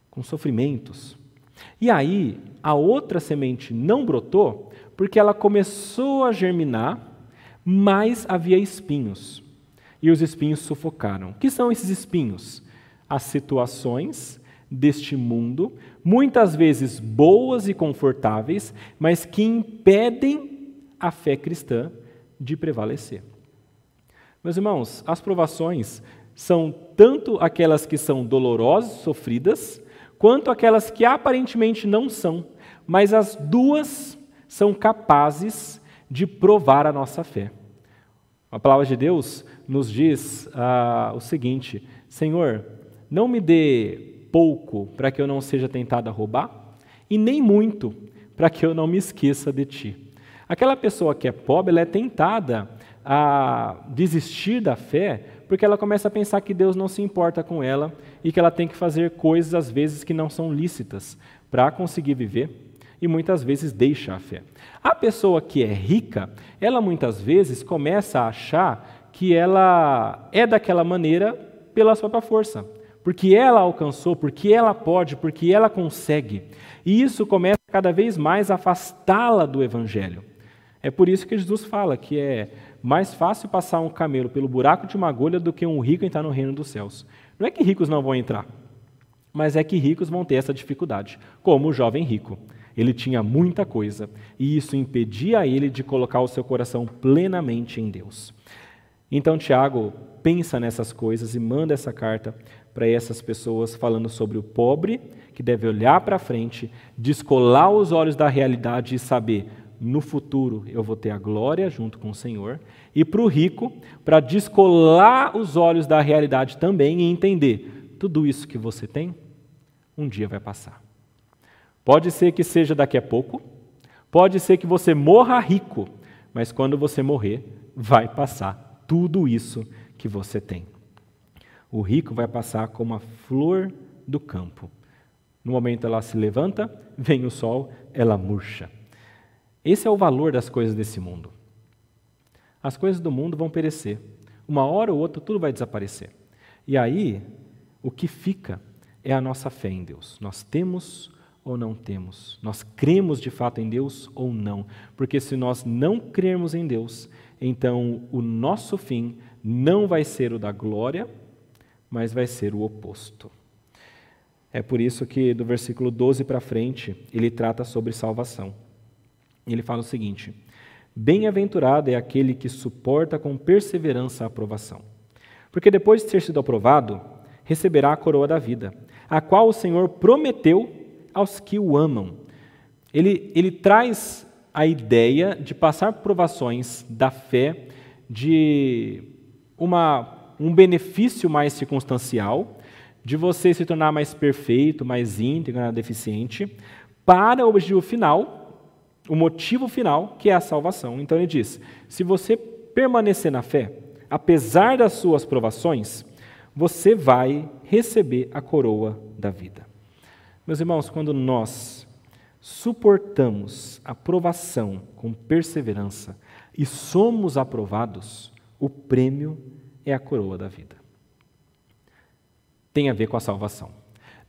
com sofrimentos. E aí, a outra semente não brotou porque ela começou a germinar, mas havia espinhos. E os espinhos sufocaram. O que são esses espinhos? As situações deste mundo, muitas vezes boas e confortáveis, mas que impedem a fé cristã de prevalecer. Meus irmãos, as provações são tanto aquelas que são dolorosas, sofridas, quanto aquelas que aparentemente não são, mas as duas são capazes de provar a nossa fé. A palavra de Deus nos diz ah, o seguinte: Senhor, não me dê pouco para que eu não seja tentado a roubar, e nem muito para que eu não me esqueça de ti. Aquela pessoa que é pobre, ela é tentada a desistir da fé porque ela começa a pensar que Deus não se importa com ela e que ela tem que fazer coisas às vezes que não são lícitas para conseguir viver e muitas vezes deixa a fé. A pessoa que é rica, ela muitas vezes começa a achar que ela é daquela maneira pela sua própria força, porque ela alcançou, porque ela pode, porque ela consegue. E isso começa cada vez mais a afastá-la do evangelho. É por isso que Jesus fala que é mais fácil passar um camelo pelo buraco de uma agulha do que um rico entrar no reino dos céus. Não é que ricos não vão entrar, mas é que ricos vão ter essa dificuldade, como o jovem rico. Ele tinha muita coisa e isso impedia ele de colocar o seu coração plenamente em Deus. Então, Tiago pensa nessas coisas e manda essa carta para essas pessoas, falando sobre o pobre que deve olhar para frente, descolar os olhos da realidade e saber: no futuro eu vou ter a glória junto com o Senhor, e para o rico, para descolar os olhos da realidade também e entender: tudo isso que você tem, um dia vai passar. Pode ser que seja daqui a pouco, pode ser que você morra rico, mas quando você morrer, vai passar tudo isso que você tem. O rico vai passar como a flor do campo. No momento ela se levanta, vem o sol, ela murcha. Esse é o valor das coisas desse mundo. As coisas do mundo vão perecer. Uma hora ou outra tudo vai desaparecer. E aí, o que fica é a nossa fé em Deus. Nós temos ou não temos? Nós cremos de fato em Deus ou não? Porque se nós não crermos em Deus, então o nosso fim não vai ser o da glória, mas vai ser o oposto. É por isso que do versículo 12 para frente, ele trata sobre salvação. Ele fala o seguinte: Bem-aventurado é aquele que suporta com perseverança a aprovação. Porque depois de ter sido aprovado, receberá a coroa da vida, a qual o Senhor prometeu aos que o amam. Ele, ele traz a ideia de passar provações da fé, de uma, um benefício mais circunstancial, de você se tornar mais perfeito, mais íntegro, deficiente, para o objetivo final, o motivo final, que é a salvação. Então ele diz: se você permanecer na fé, apesar das suas provações, você vai receber a coroa da vida. Meus irmãos, quando nós suportamos a provação com perseverança e somos aprovados, o prêmio é a coroa da vida. Tem a ver com a salvação.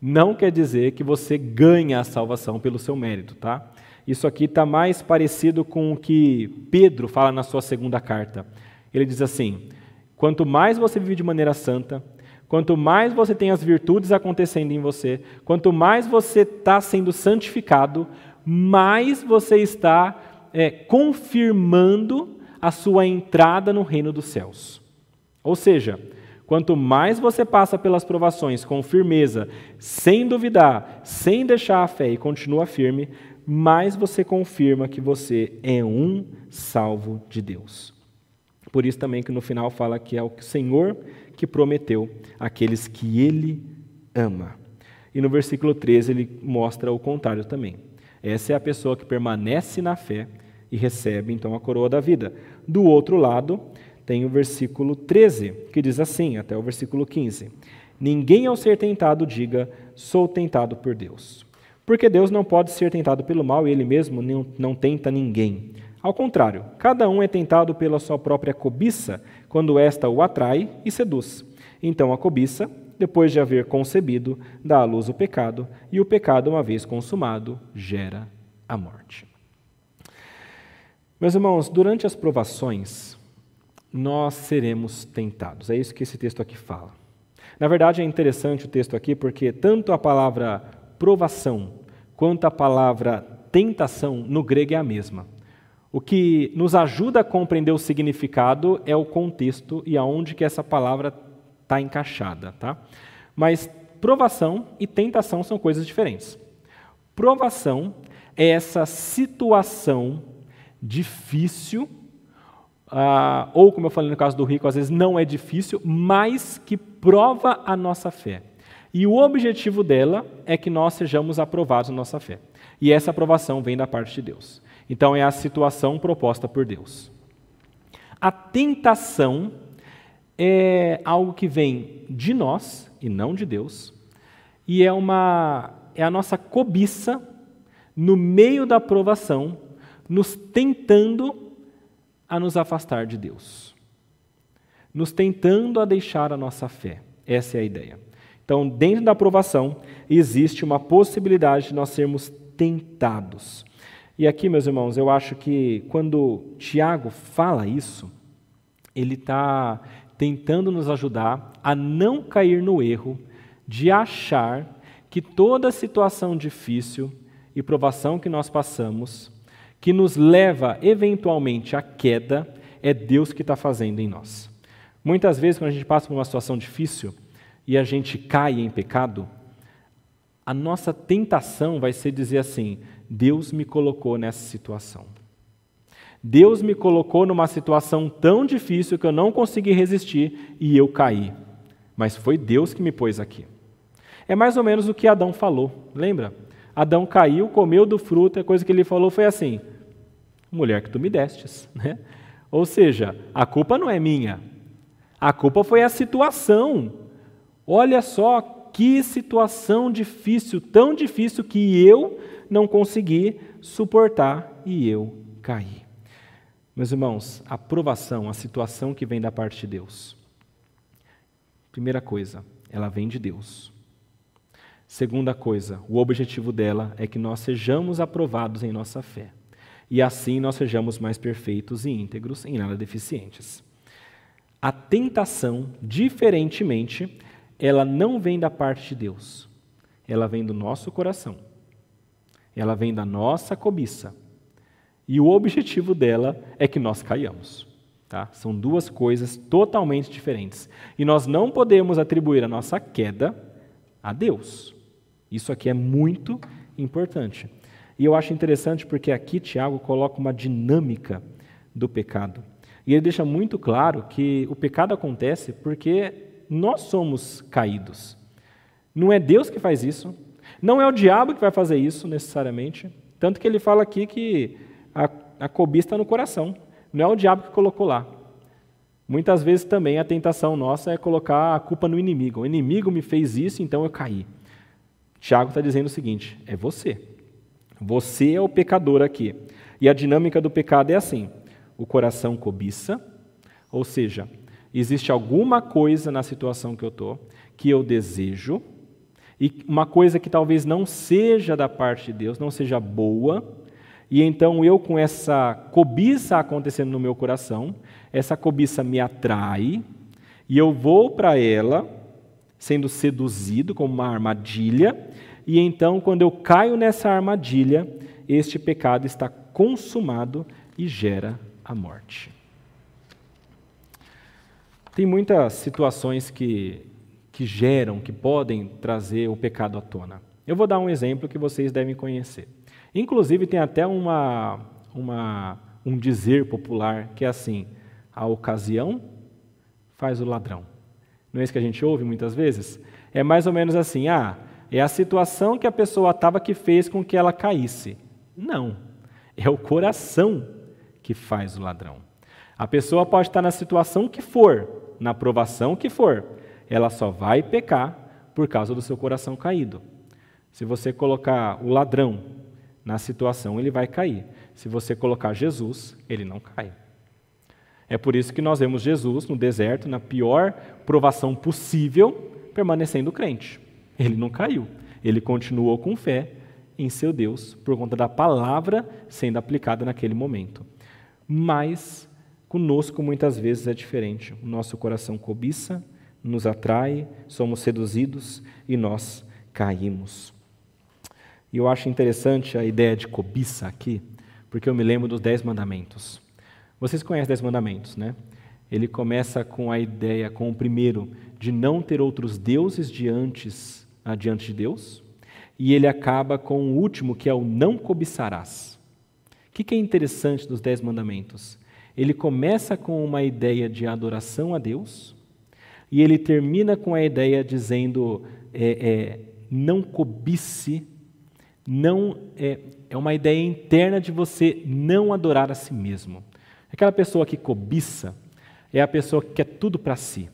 Não quer dizer que você ganha a salvação pelo seu mérito, tá? Isso aqui está mais parecido com o que Pedro fala na sua segunda carta. Ele diz assim: quanto mais você vive de maneira santa, Quanto mais você tem as virtudes acontecendo em você, quanto mais você está sendo santificado, mais você está é, confirmando a sua entrada no reino dos céus. Ou seja, quanto mais você passa pelas provações com firmeza, sem duvidar, sem deixar a fé e continua firme, mais você confirma que você é um salvo de Deus. Por isso também que no final fala que é o Senhor que prometeu àqueles que ele ama. E no versículo 13 ele mostra o contrário também. Essa é a pessoa que permanece na fé e recebe então a coroa da vida. Do outro lado, tem o versículo 13, que diz assim, até o versículo 15: Ninguém ao ser tentado diga, sou tentado por Deus. Porque Deus não pode ser tentado pelo mal e ele mesmo não, não tenta ninguém. Ao contrário, cada um é tentado pela sua própria cobiça, quando esta o atrai e seduz. Então a cobiça, depois de haver concebido, dá à luz o pecado, e o pecado, uma vez consumado, gera a morte. Meus irmãos, durante as provações, nós seremos tentados. É isso que esse texto aqui fala. Na verdade, é interessante o texto aqui porque tanto a palavra provação quanto a palavra tentação no grego é a mesma. O que nos ajuda a compreender o significado é o contexto e aonde que essa palavra está encaixada, tá? Mas provação e tentação são coisas diferentes. Provação é essa situação difícil, uh, ou como eu falei no caso do rico, às vezes não é difícil, mas que prova a nossa fé. E o objetivo dela é que nós sejamos aprovados na nossa fé. E essa aprovação vem da parte de Deus. Então é a situação proposta por Deus. A tentação é algo que vem de nós e não de Deus, e é uma é a nossa cobiça no meio da aprovação, nos tentando a nos afastar de Deus. Nos tentando a deixar a nossa fé. Essa é a ideia. Então, dentro da aprovação, existe uma possibilidade de nós sermos tentados. E aqui, meus irmãos, eu acho que quando Tiago fala isso, ele está tentando nos ajudar a não cair no erro de achar que toda situação difícil e provação que nós passamos, que nos leva eventualmente à queda, é Deus que está fazendo em nós. Muitas vezes, quando a gente passa por uma situação difícil e a gente cai em pecado, a nossa tentação vai ser dizer assim: Deus me colocou nessa situação. Deus me colocou numa situação tão difícil que eu não consegui resistir e eu caí. Mas foi Deus que me pôs aqui. É mais ou menos o que Adão falou, lembra? Adão caiu, comeu do fruto, a coisa que ele falou foi assim: mulher que tu me destes. Né? Ou seja, a culpa não é minha, a culpa foi a situação. Olha só que situação difícil, tão difícil que eu não consegui suportar e eu caí. Meus irmãos, a provação, a situação que vem da parte de Deus. Primeira coisa, ela vem de Deus. Segunda coisa, o objetivo dela é que nós sejamos aprovados em nossa fé. E assim nós sejamos mais perfeitos e íntegros, em nada deficientes. A tentação, diferentemente, ela não vem da parte de Deus. Ela vem do nosso coração. Ela vem da nossa cobiça. E o objetivo dela é que nós caiamos. Tá? São duas coisas totalmente diferentes. E nós não podemos atribuir a nossa queda a Deus. Isso aqui é muito importante. E eu acho interessante porque aqui Tiago coloca uma dinâmica do pecado. E ele deixa muito claro que o pecado acontece porque nós somos caídos. Não é Deus que faz isso, não é o diabo que vai fazer isso necessariamente. Tanto que ele fala aqui que a, a cobiça está no coração. Não é o diabo que colocou lá. Muitas vezes também a tentação nossa é colocar a culpa no inimigo. O inimigo me fez isso, então eu caí. Tiago está dizendo o seguinte: é você. Você é o pecador aqui. E a dinâmica do pecado é assim: o coração cobiça, ou seja, existe alguma coisa na situação que eu estou que eu desejo, e uma coisa que talvez não seja da parte de Deus, não seja boa, e então eu, com essa cobiça acontecendo no meu coração, essa cobiça me atrai, e eu vou para ela, sendo seduzido como uma armadilha, e então, quando eu caio nessa armadilha, este pecado está consumado e gera a morte. Tem muitas situações que, que geram, que podem trazer o pecado à tona. Eu vou dar um exemplo que vocês devem conhecer. Inclusive, tem até uma, uma, um dizer popular que é assim: a ocasião faz o ladrão. Não é isso que a gente ouve muitas vezes? É mais ou menos assim: ah, é a situação que a pessoa estava que fez com que ela caísse. Não, é o coração que faz o ladrão. A pessoa pode estar na situação que for, na provação que for, ela só vai pecar por causa do seu coração caído. Se você colocar o ladrão na situação, ele vai cair. Se você colocar Jesus, ele não cai. É por isso que nós vemos Jesus no deserto, na pior provação possível, permanecendo crente. Ele não caiu. Ele continuou com fé em seu Deus, por conta da palavra sendo aplicada naquele momento. Mas conosco muitas vezes é diferente. O nosso coração cobiça, nos atrai, somos seduzidos e nós caímos. E eu acho interessante a ideia de cobiça aqui, porque eu me lembro dos Dez Mandamentos. Vocês conhecem os Dez Mandamentos, né? Ele começa com a ideia, com o primeiro, de não ter outros deuses diante, diante de Deus, e ele acaba com o último, que é o não cobiçarás. O que é interessante dos Dez Mandamentos? Ele começa com uma ideia de adoração a Deus, e ele termina com a ideia dizendo: é, é, não cobice, não é, é uma ideia interna de você não adorar a si mesmo. Aquela pessoa que cobiça é a pessoa que quer tudo para si.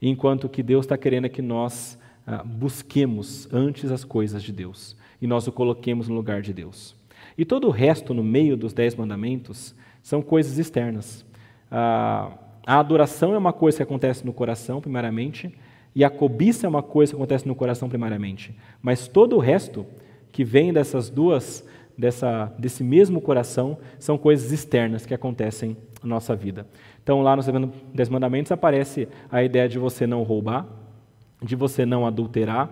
Enquanto que Deus está querendo que nós ah, busquemos antes as coisas de Deus e nós o coloquemos no lugar de Deus. E todo o resto no meio dos dez mandamentos são coisas externas. A adoração é uma coisa que acontece no coração, primeiramente, e a cobiça é uma coisa que acontece no coração, primariamente. Mas todo o resto que vem dessas duas, dessa, desse mesmo coração, são coisas externas que acontecem na nossa vida. Então, lá nos Dez Mandamentos aparece a ideia de você não roubar, de você não adulterar,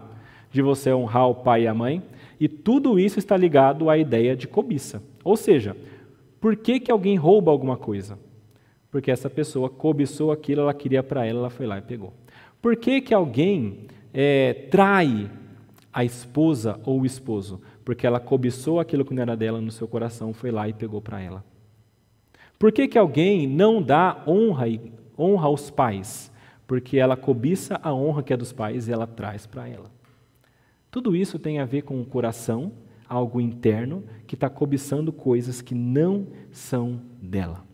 de você honrar o pai e a mãe, e tudo isso está ligado à ideia de cobiça. Ou seja, por que, que alguém rouba alguma coisa? Porque essa pessoa cobiçou aquilo, ela queria para ela, ela foi lá e pegou. Por que, que alguém é, trai a esposa ou o esposo? Porque ela cobiçou aquilo que não era dela no seu coração, foi lá e pegou para ela. Por que, que alguém não dá honra, honra aos pais? Porque ela cobiça a honra que é dos pais e ela traz para ela. Tudo isso tem a ver com o coração, algo interno, que está cobiçando coisas que não são dela.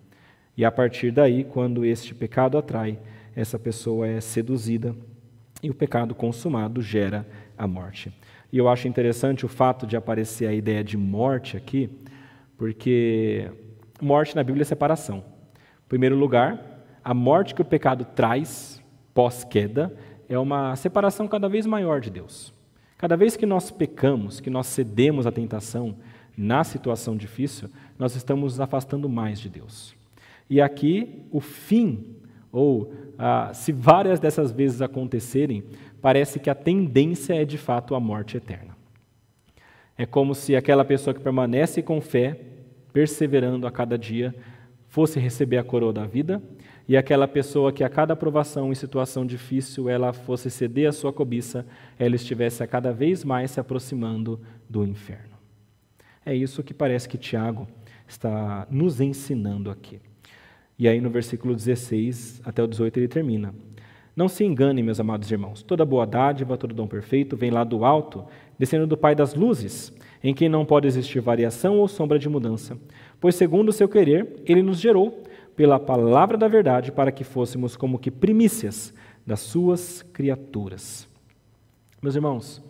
E a partir daí, quando este pecado atrai, essa pessoa é seduzida e o pecado consumado gera a morte. E eu acho interessante o fato de aparecer a ideia de morte aqui, porque morte na Bíblia é separação. Em primeiro lugar, a morte que o pecado traz pós-queda é uma separação cada vez maior de Deus. Cada vez que nós pecamos, que nós cedemos à tentação na situação difícil, nós estamos nos afastando mais de Deus. E aqui, o fim, ou ah, se várias dessas vezes acontecerem, parece que a tendência é de fato a morte eterna. É como se aquela pessoa que permanece com fé, perseverando a cada dia, fosse receber a coroa da vida, e aquela pessoa que a cada aprovação em situação difícil ela fosse ceder a sua cobiça, ela estivesse a cada vez mais se aproximando do inferno. É isso que parece que Tiago está nos ensinando aqui. E aí no versículo 16 até o 18 ele termina. Não se enganem, meus amados irmãos. Toda boa dádiva, todo dom perfeito vem lá do alto, descendo do Pai das luzes, em quem não pode existir variação ou sombra de mudança. Pois, segundo o seu querer, ele nos gerou pela palavra da verdade para que fôssemos como que primícias das suas criaturas. Meus irmãos,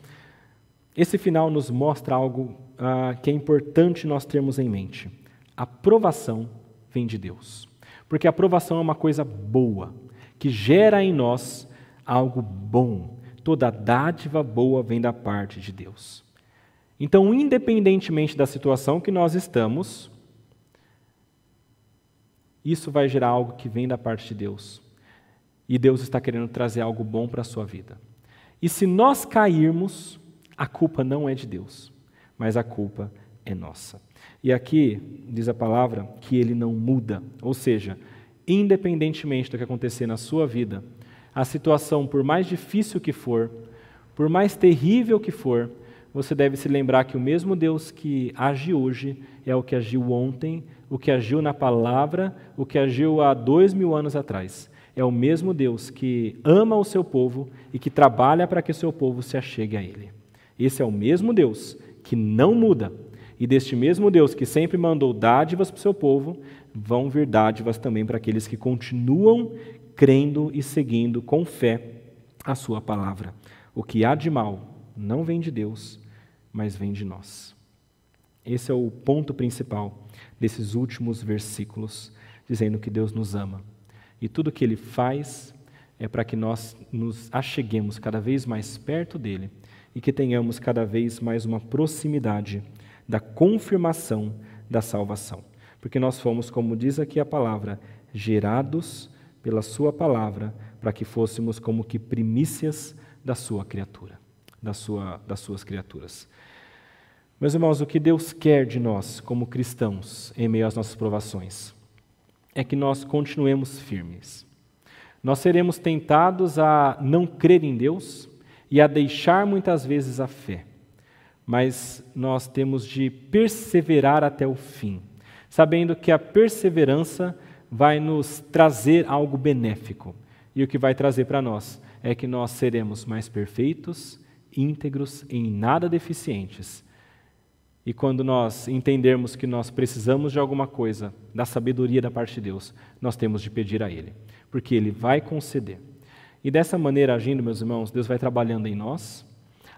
esse final nos mostra algo ah, que é importante nós termos em mente. A provação vem de Deus. Porque a aprovação é uma coisa boa, que gera em nós algo bom. Toda dádiva boa vem da parte de Deus. Então, independentemente da situação que nós estamos, isso vai gerar algo que vem da parte de Deus. E Deus está querendo trazer algo bom para a sua vida. E se nós cairmos, a culpa não é de Deus, mas a culpa é nossa. E aqui diz a palavra que ele não muda, ou seja, independentemente do que acontecer na sua vida, a situação, por mais difícil que for, por mais terrível que for, você deve se lembrar que o mesmo Deus que age hoje é o que agiu ontem, o que agiu na palavra, o que agiu há dois mil anos atrás. É o mesmo Deus que ama o seu povo e que trabalha para que o seu povo se achegue a Ele. Esse é o mesmo Deus que não muda, e deste mesmo Deus que sempre mandou dádivas para o seu povo, vão vir dádivas também para aqueles que continuam crendo e seguindo com fé a sua palavra. O que há de mal não vem de Deus, mas vem de nós. Esse é o ponto principal desses últimos versículos, dizendo que Deus nos ama. E tudo que Ele faz é para que nós nos acheguemos cada vez mais perto dEle e que tenhamos cada vez mais uma proximidade da confirmação da salvação. Porque nós fomos, como diz aqui a palavra, gerados pela Sua palavra, para que fôssemos como que primícias da Sua criatura, da sua, das Suas criaturas. Meus irmãos, o que Deus quer de nós, como cristãos, em meio às nossas provações, é que nós continuemos firmes. Nós seremos tentados a não crer em Deus e a deixar muitas vezes a fé mas nós temos de perseverar até o fim, sabendo que a perseverança vai nos trazer algo benéfico. E o que vai trazer para nós é que nós seremos mais perfeitos, íntegros, em nada deficientes. E quando nós entendermos que nós precisamos de alguma coisa, da sabedoria da parte de Deus, nós temos de pedir a Ele, porque Ele vai conceder. E dessa maneira, agindo, meus irmãos, Deus vai trabalhando em nós,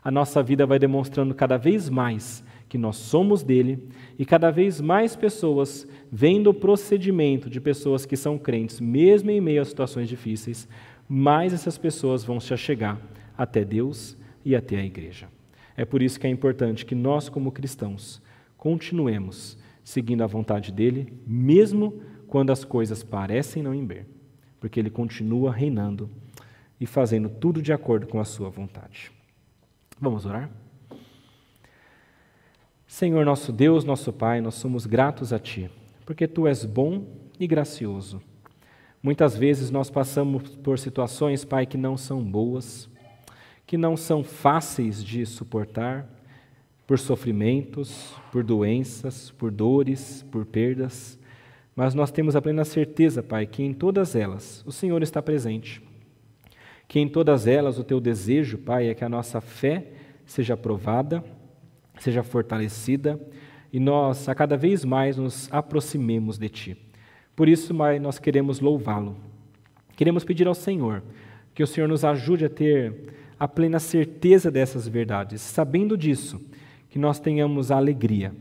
a nossa vida vai demonstrando cada vez mais que nós somos dele e cada vez mais pessoas, vendo o procedimento de pessoas que são crentes, mesmo em meio a situações difíceis, mais essas pessoas vão se achegar até Deus e até a igreja. É por isso que é importante que nós, como cristãos, continuemos seguindo a vontade dele, mesmo quando as coisas parecem não bem, porque ele continua reinando e fazendo tudo de acordo com a sua vontade. Vamos orar? Senhor nosso Deus, nosso Pai, nós somos gratos a Ti, porque Tu és bom e gracioso. Muitas vezes nós passamos por situações, Pai, que não são boas, que não são fáceis de suportar, por sofrimentos, por doenças, por dores, por perdas, mas nós temos a plena certeza, Pai, que em todas elas o Senhor está presente. Que em todas elas o Teu desejo, Pai, é que a nossa fé seja aprovada seja fortalecida e nós a cada vez mais nos aproximemos de Ti. Por isso, nós queremos louvá-lo. Queremos pedir ao Senhor que o Senhor nos ajude a ter a plena certeza dessas verdades, sabendo disso, que nós tenhamos alegria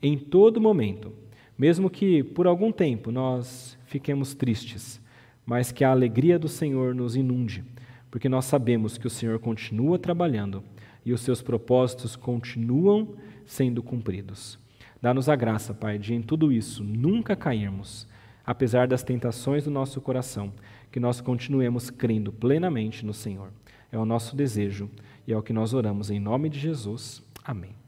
em todo momento, mesmo que por algum tempo nós fiquemos tristes, mas que a alegria do Senhor nos inunde, porque nós sabemos que o Senhor continua trabalhando e os seus propósitos continuam sendo cumpridos. Dá-nos a graça, Pai, de em tudo isso nunca cairmos, apesar das tentações do nosso coração, que nós continuemos crendo plenamente no Senhor. É o nosso desejo e é o que nós oramos em nome de Jesus. Amém.